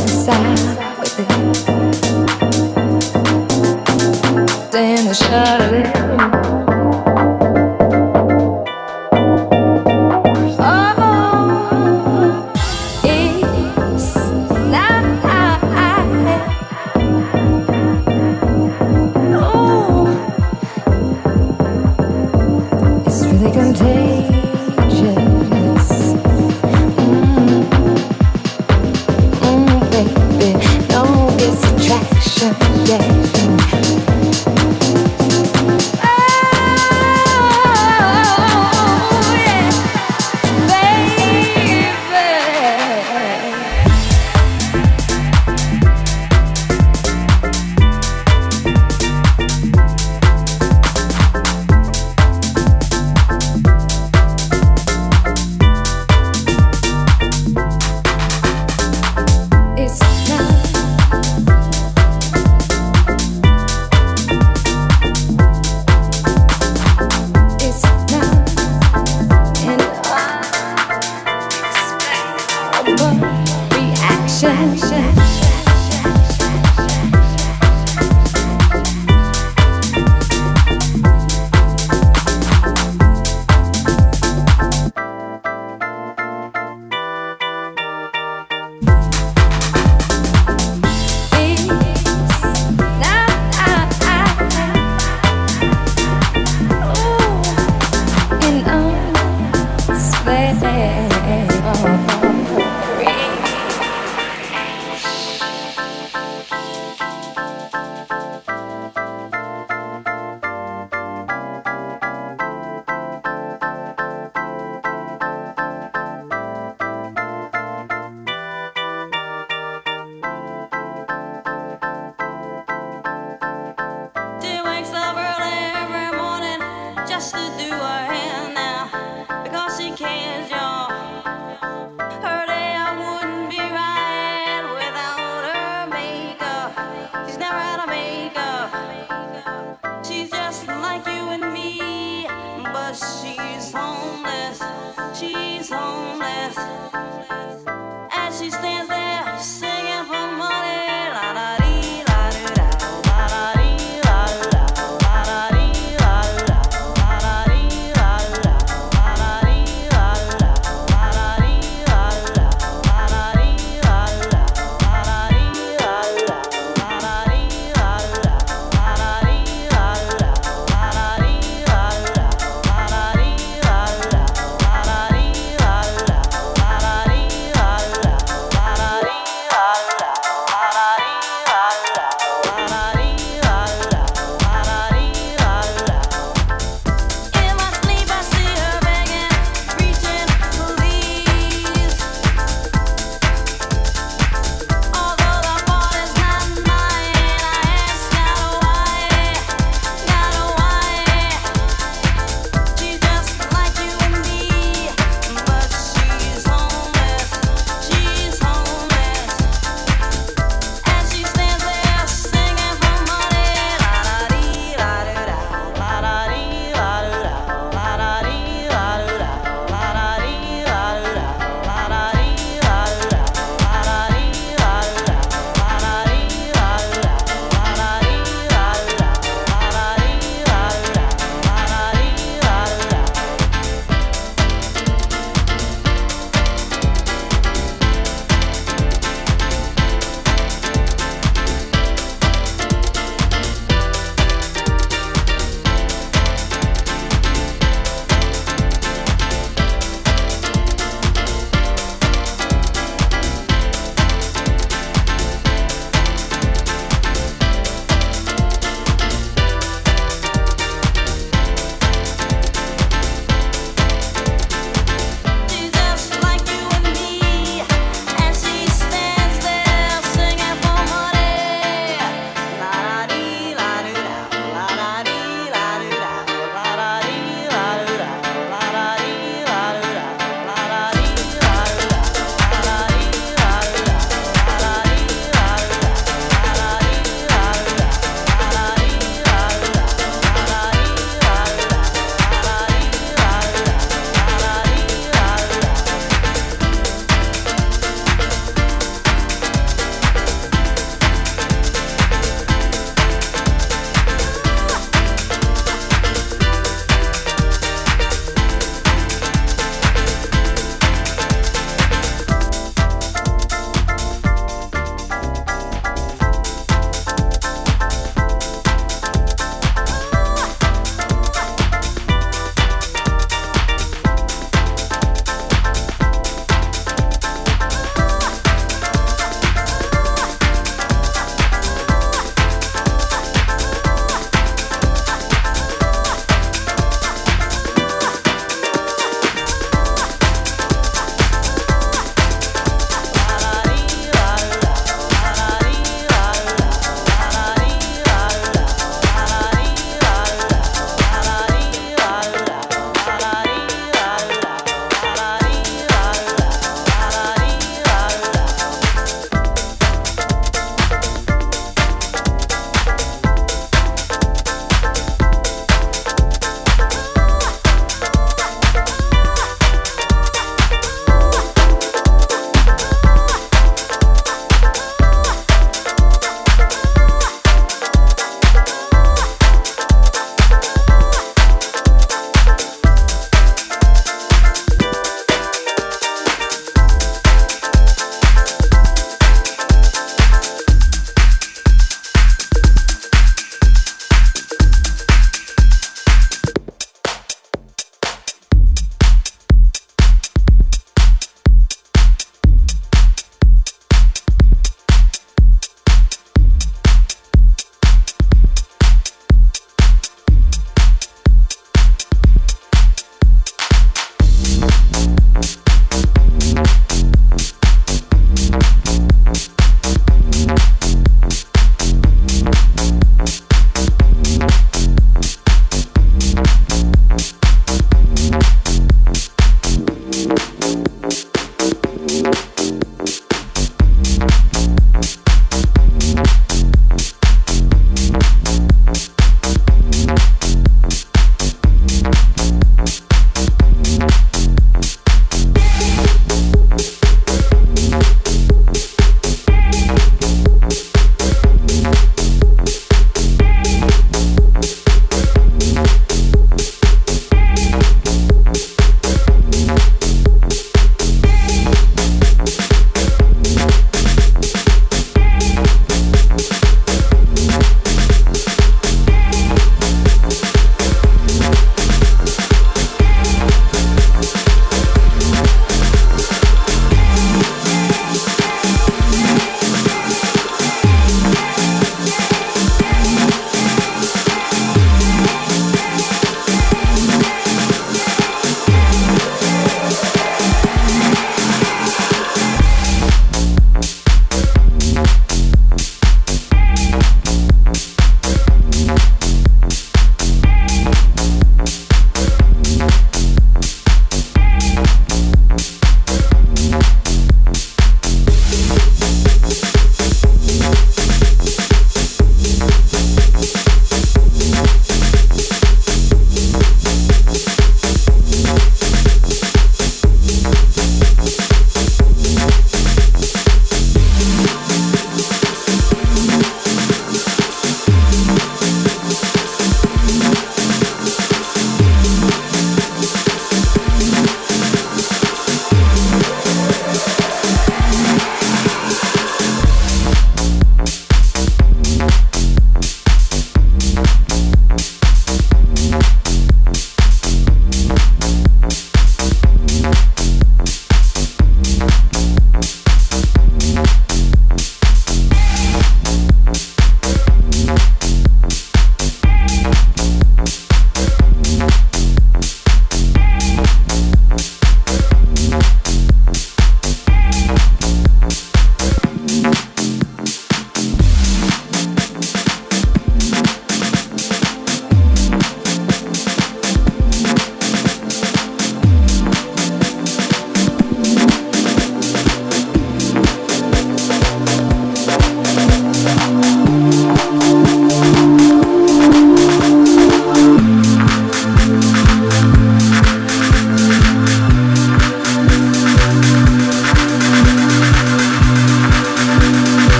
side with it. Then I shut shuttle.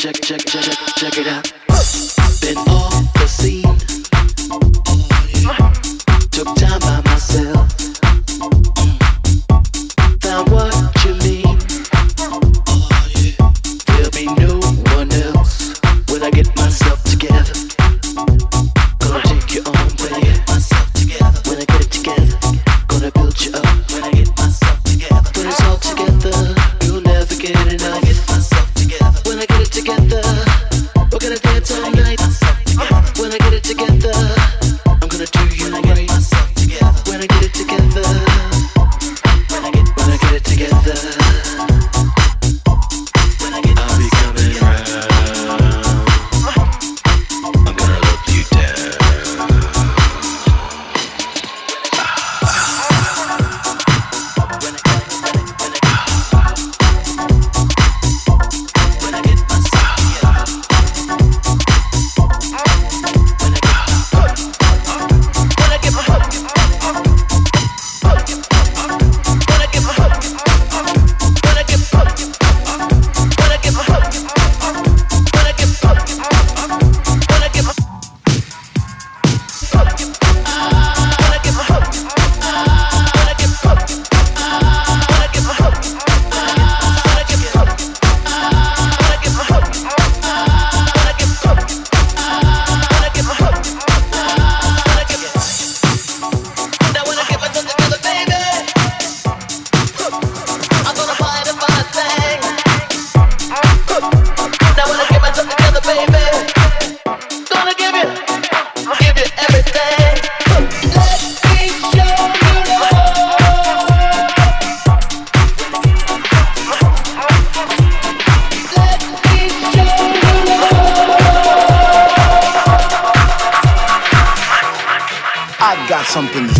check, check, check, check, check it out. Something to